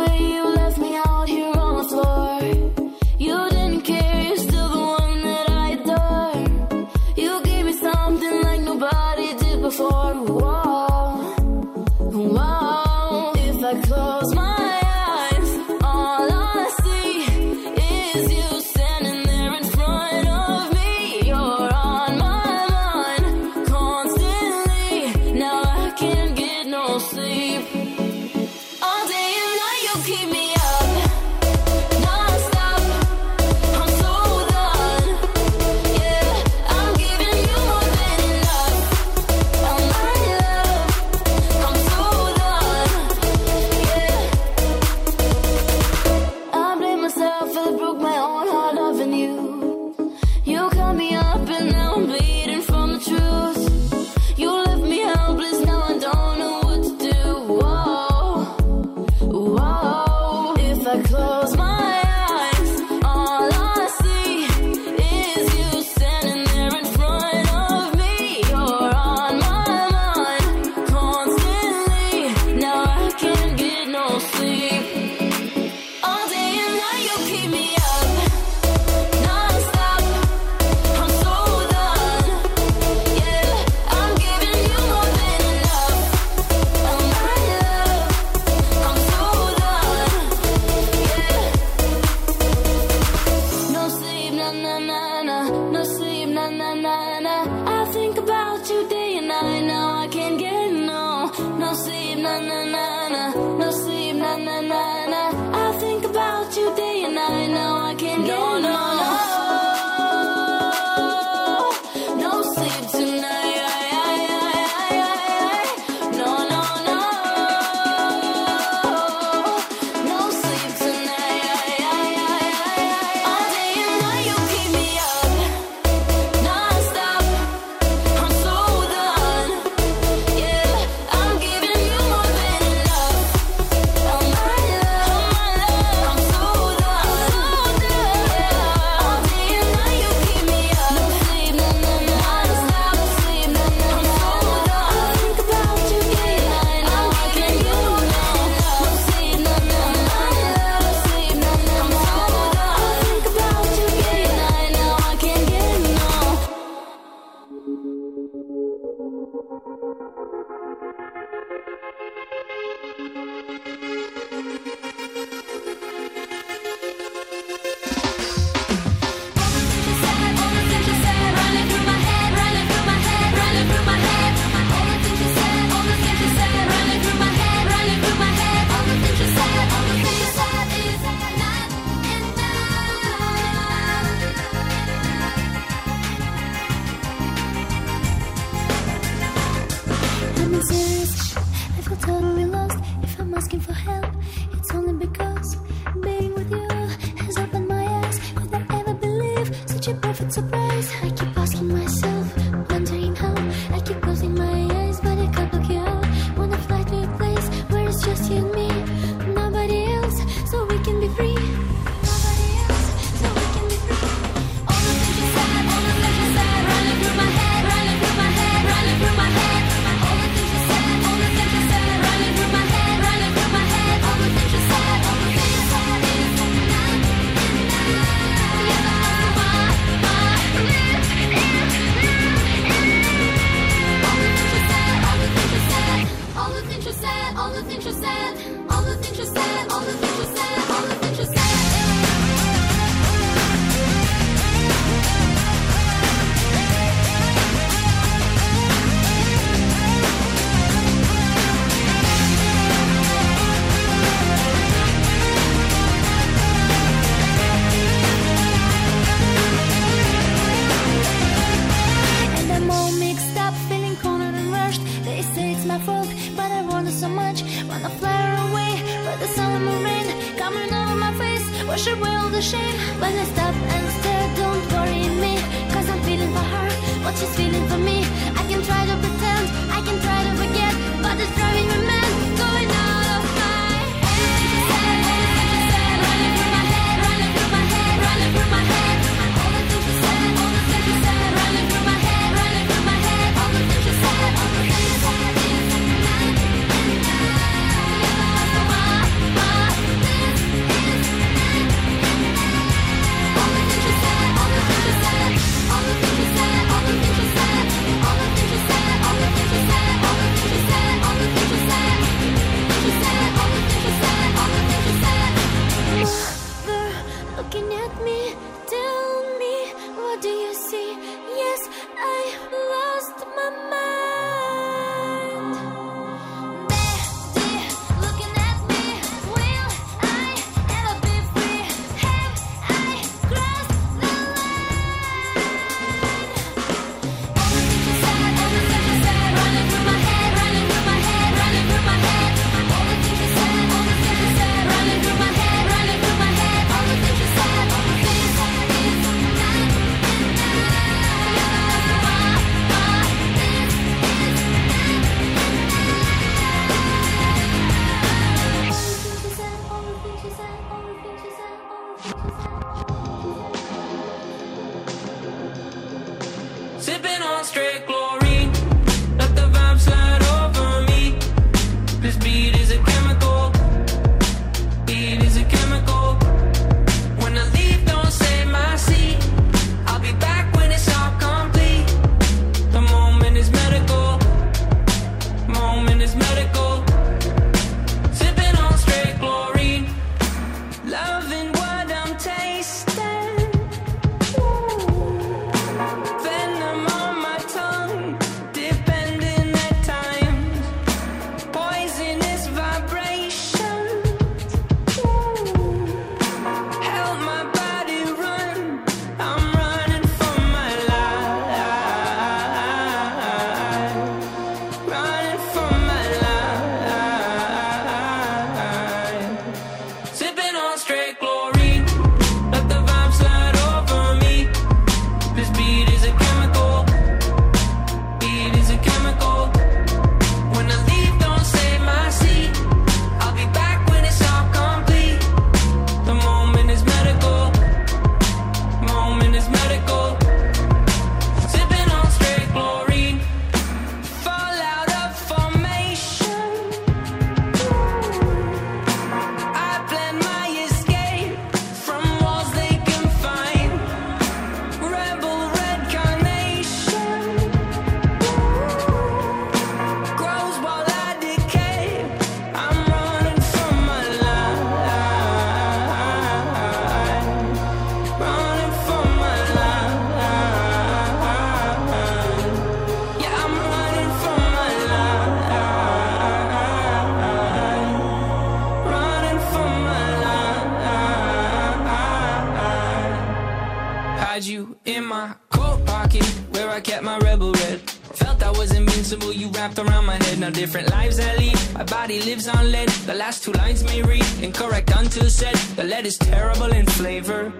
Lives. My body lives on lead. The last two lines may read incorrect until said. The lead is terrible in flavor.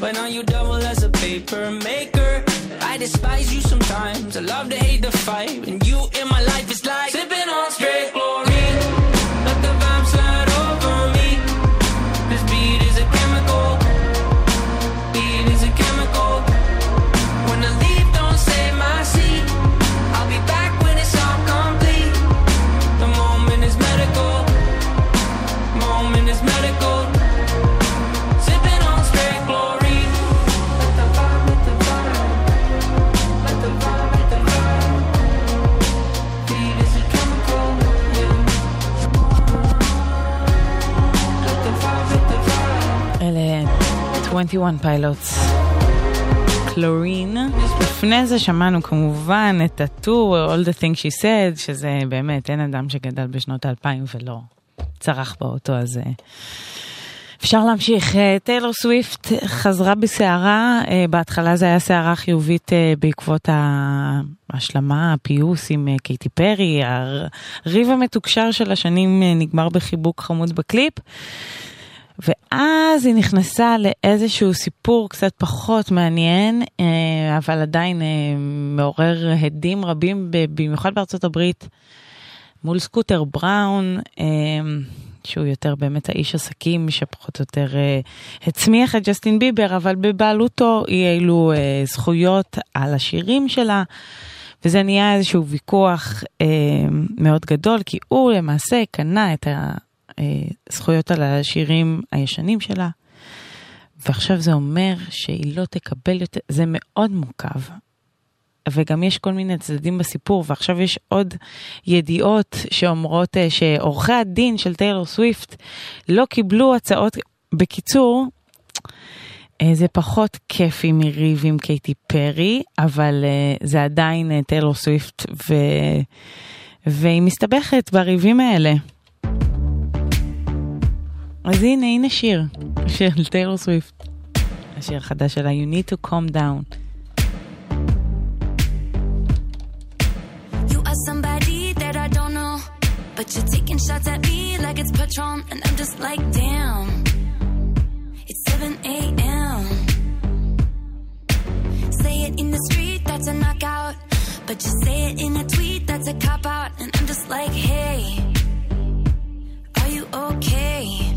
But now you double as a paper maker. I despise you sometimes. I love to hate the fight. And you in my life is like sipping on straight 21 פיילוטס. קלורין. לפני זה שמענו כמובן את הטור All the things she said, שזה באמת, אין אדם שגדל בשנות האלפיים ולא צרח באוטו הזה. אפשר להמשיך. אה, טיילור סוויפט חזרה בסערה, אה, בהתחלה זה היה סערה חיובית אה, בעקבות ההשלמה, הפיוס עם קייטי פרי, הריב המתוקשר של השנים נגמר בחיבוק חמוד בקליפ. ואז היא נכנסה לאיזשהו סיפור קצת פחות מעניין, אה, אבל עדיין אה, מעורר הדים רבים, במיוחד בארצות הברית, מול סקוטר בראון, אה, שהוא יותר באמת האיש עסקים שפחות או יותר הצמיח את ג'סטין ביבר, אבל בבעלותו אי אילו זכויות על השירים שלה. וזה נהיה איזשהו ויכוח אה, מאוד גדול, כי הוא למעשה קנה את הזכויות על השירים הישנים שלה, ועכשיו זה אומר שהיא לא תקבל יותר, זה מאוד מורכב. וגם יש כל מיני צדדים בסיפור, ועכשיו יש עוד ידיעות שאומרות אה, שעורכי הדין של טיילור סוויפט לא קיבלו הצעות, בקיצור, אה, זה פחות כיפי מריב עם קייטי פרי, אבל אה, זה עדיין אה, טיילור סוויפט, ו... והיא מסתבכת בריבים האלה. אז הנה, הנה שיר, של טיילור סוויפט. השיר החדש שלה, You need to calm down. You are somebody that I don't know, but you're taking shots at me like it's Patron, and I'm just like, damn. It's 7 a.m. Say it in the street, that's a knockout. But you say it in a tweet, that's a cop out. And I'm just like, hey, are you okay?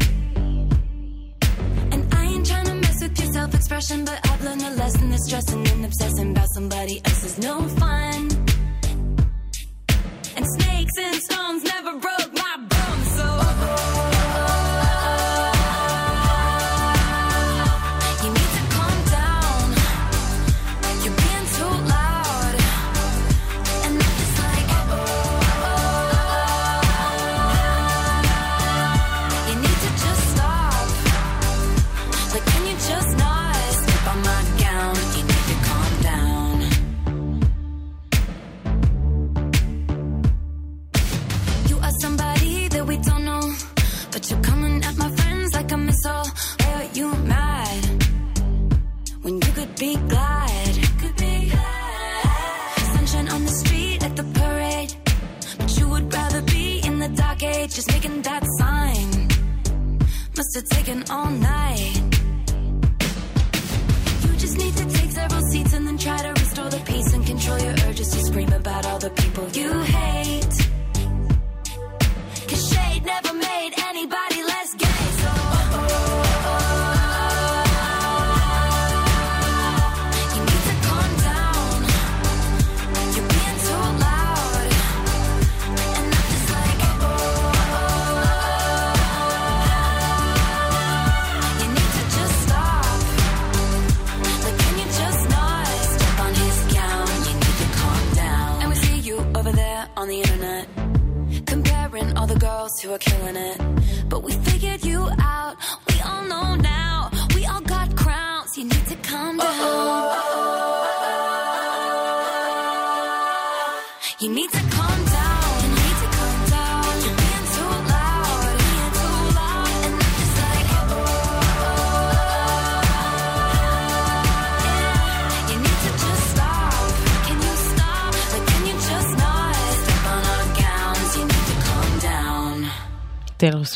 With your self expression, but I've learned a lesson that stressing and obsessing about somebody else is no fun. And snakes and stones never broke my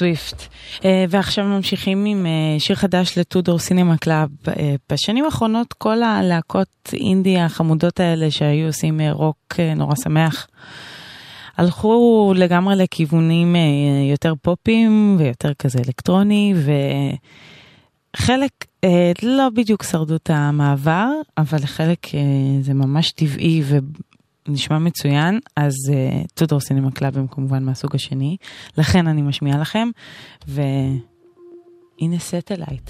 סוויפט. אה, ועכשיו ממשיכים עם אה, שיר חדש לטודור סינמה קלאב. אה, בשנים האחרונות כל הלהקות אינדי החמודות האלה שהיו עושים רוק נורא שמח. הלכו לגמרי לכיוונים יותר פופים ויותר כזה אלקטרוני וחלק לא בדיוק שרדו את המעבר אבל חלק זה ממש טבעי ו... נשמע מצוין, אז אה, uh, טודור סינמה קלאב הם כמובן מהסוג השני, לכן אני משמיעה לכם, והנה סטלייט.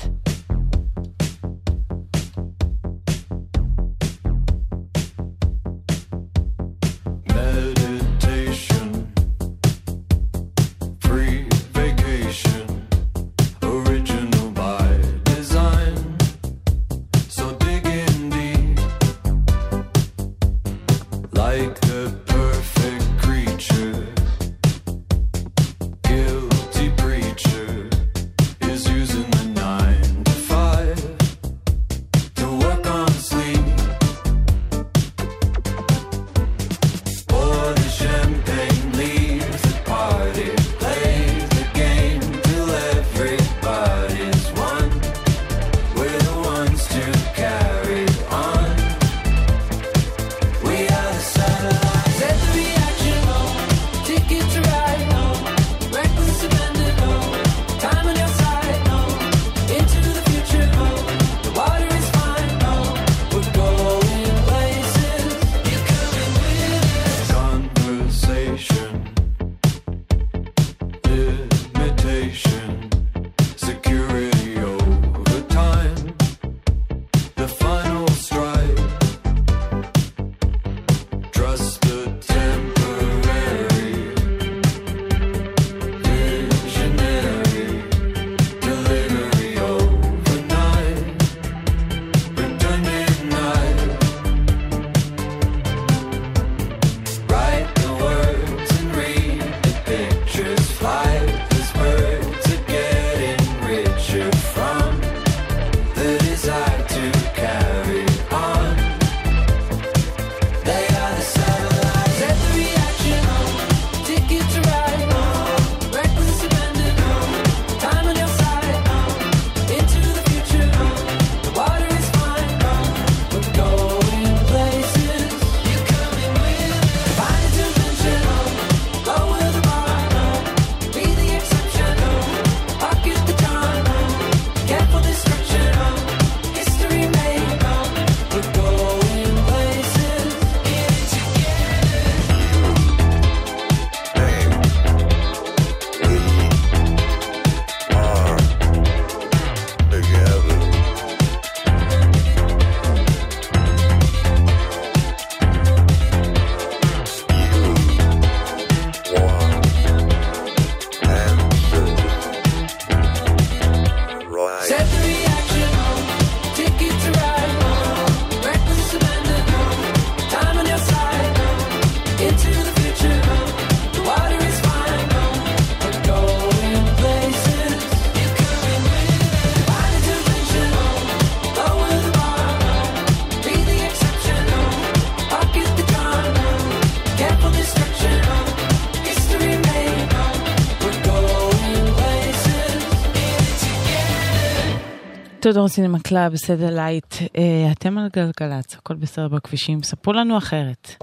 תודור סינמה קלאב, סטלייט, אה, אתם על גלגלצ, הכל בסדר בכבישים, ספרו לנו אחרת.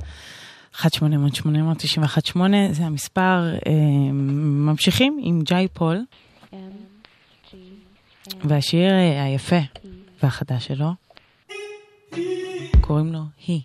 1-800-891-8 זה המספר, אה, ממשיכים עם ג'יי פול. והשיר אה, היפה והחדש שלו, קוראים לו היא.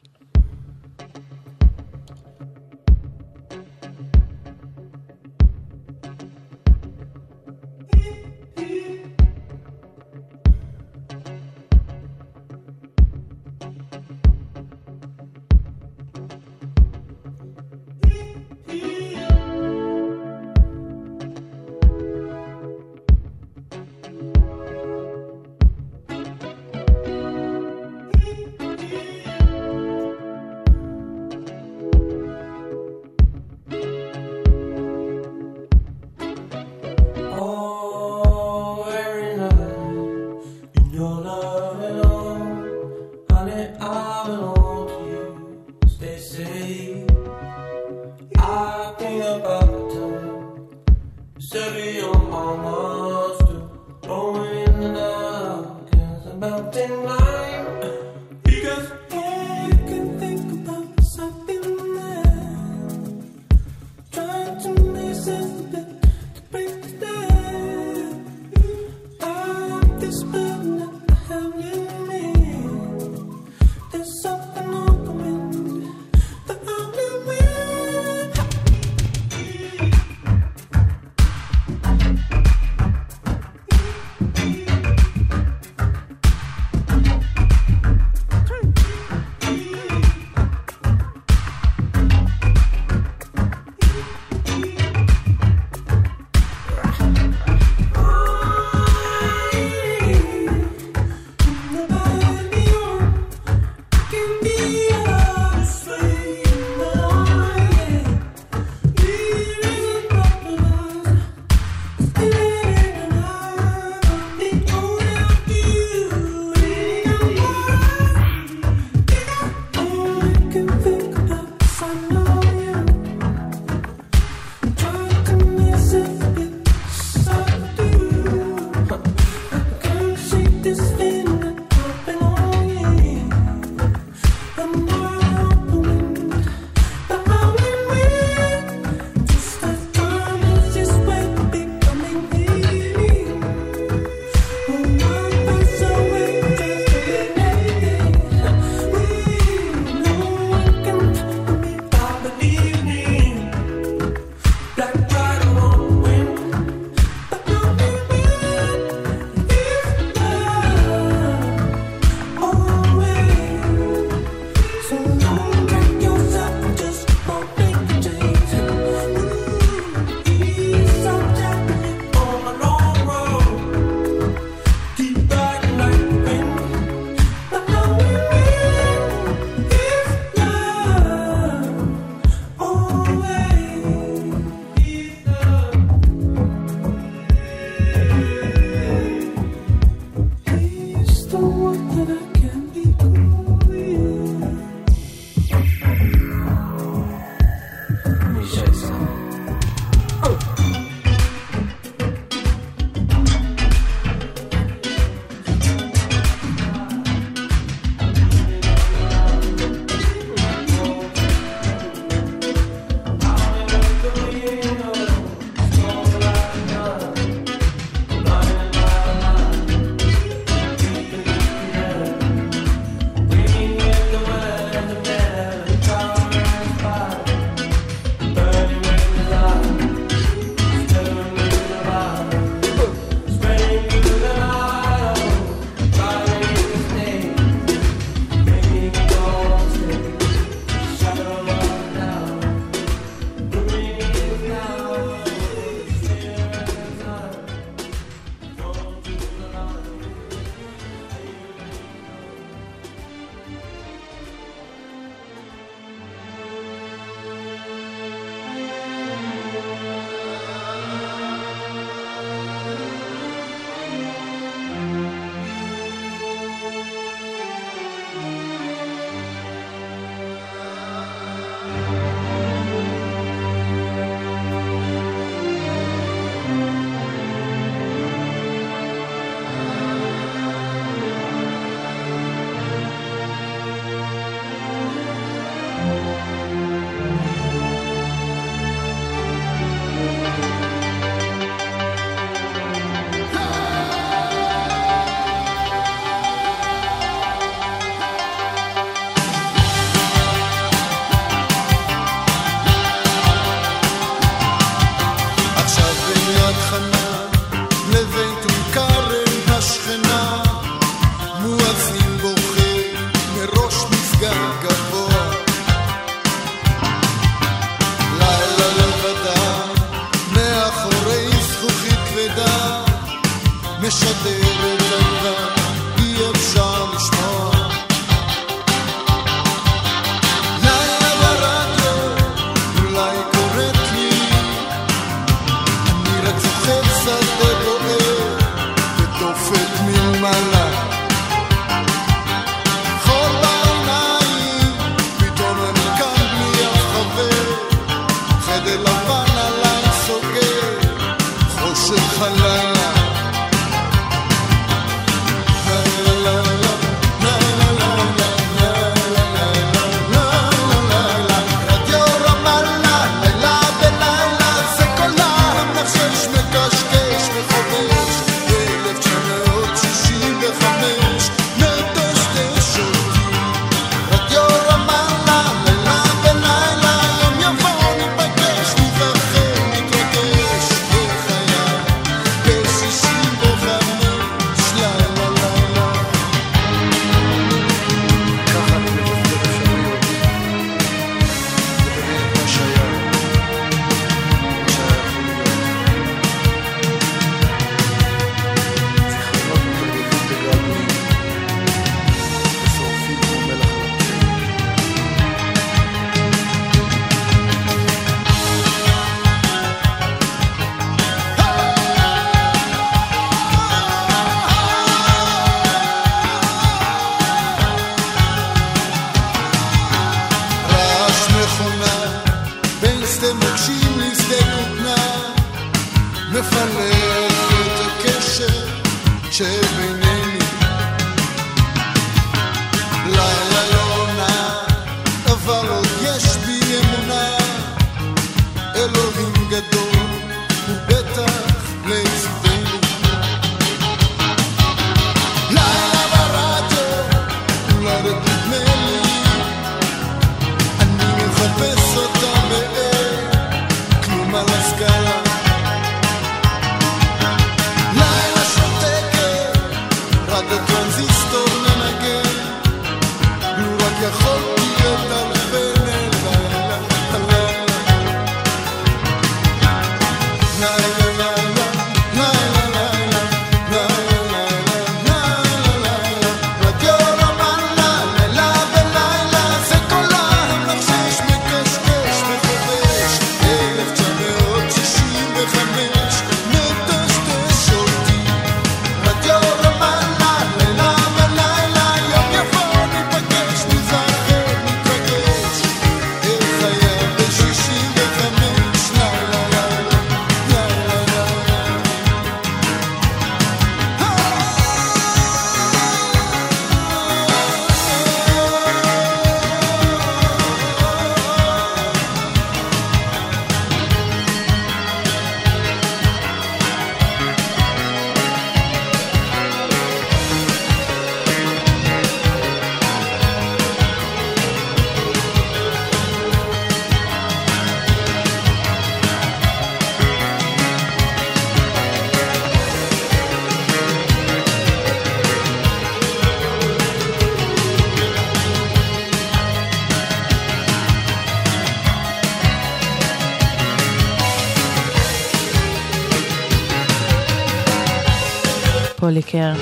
הוליקר.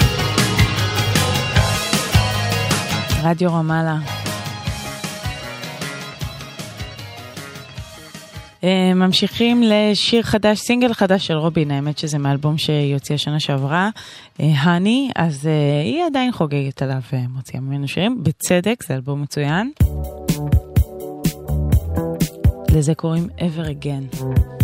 רדיו רמאללה. אה, ממשיכים לשיר חדש, סינגל חדש של רובין, האמת שזה מאלבום שיוציא השנה שעברה, אה, הני, אז אה, היא עדיין חוגגת עליו ומוציאה ממנו שירים, בצדק, זה אלבום מצוין. לזה קוראים Ever Again.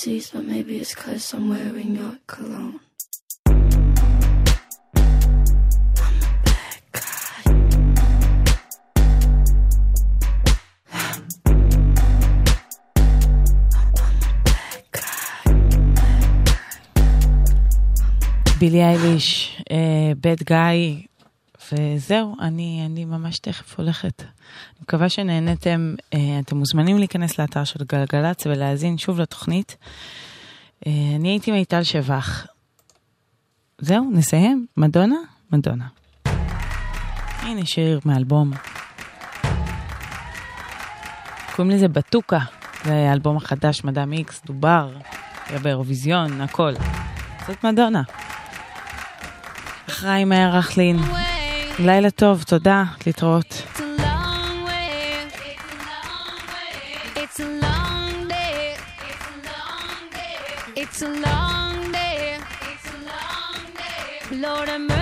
overseas, but maybe it's cause somewhere in your cologne. בילי אייליש, בד גיא, וזהו, אני, אני ממש תכף הולכת. אני מקווה שנהנתם, אה, אתם מוזמנים להיכנס לאתר של גלגלצ ולהאזין שוב לתוכנית. אה, אני הייתי מיטל שבח. זהו, נסיים. מדונה? מדונה. הנה שיר מאלבום. קוראים לזה בטוקה. זה האלבום החדש, מדאם איקס, דובר, היה באירוויזיון, הכל. זאת מדונה. אחראי מאיר רכלין. לילה טוב, תודה, להתראות. Lord, I'm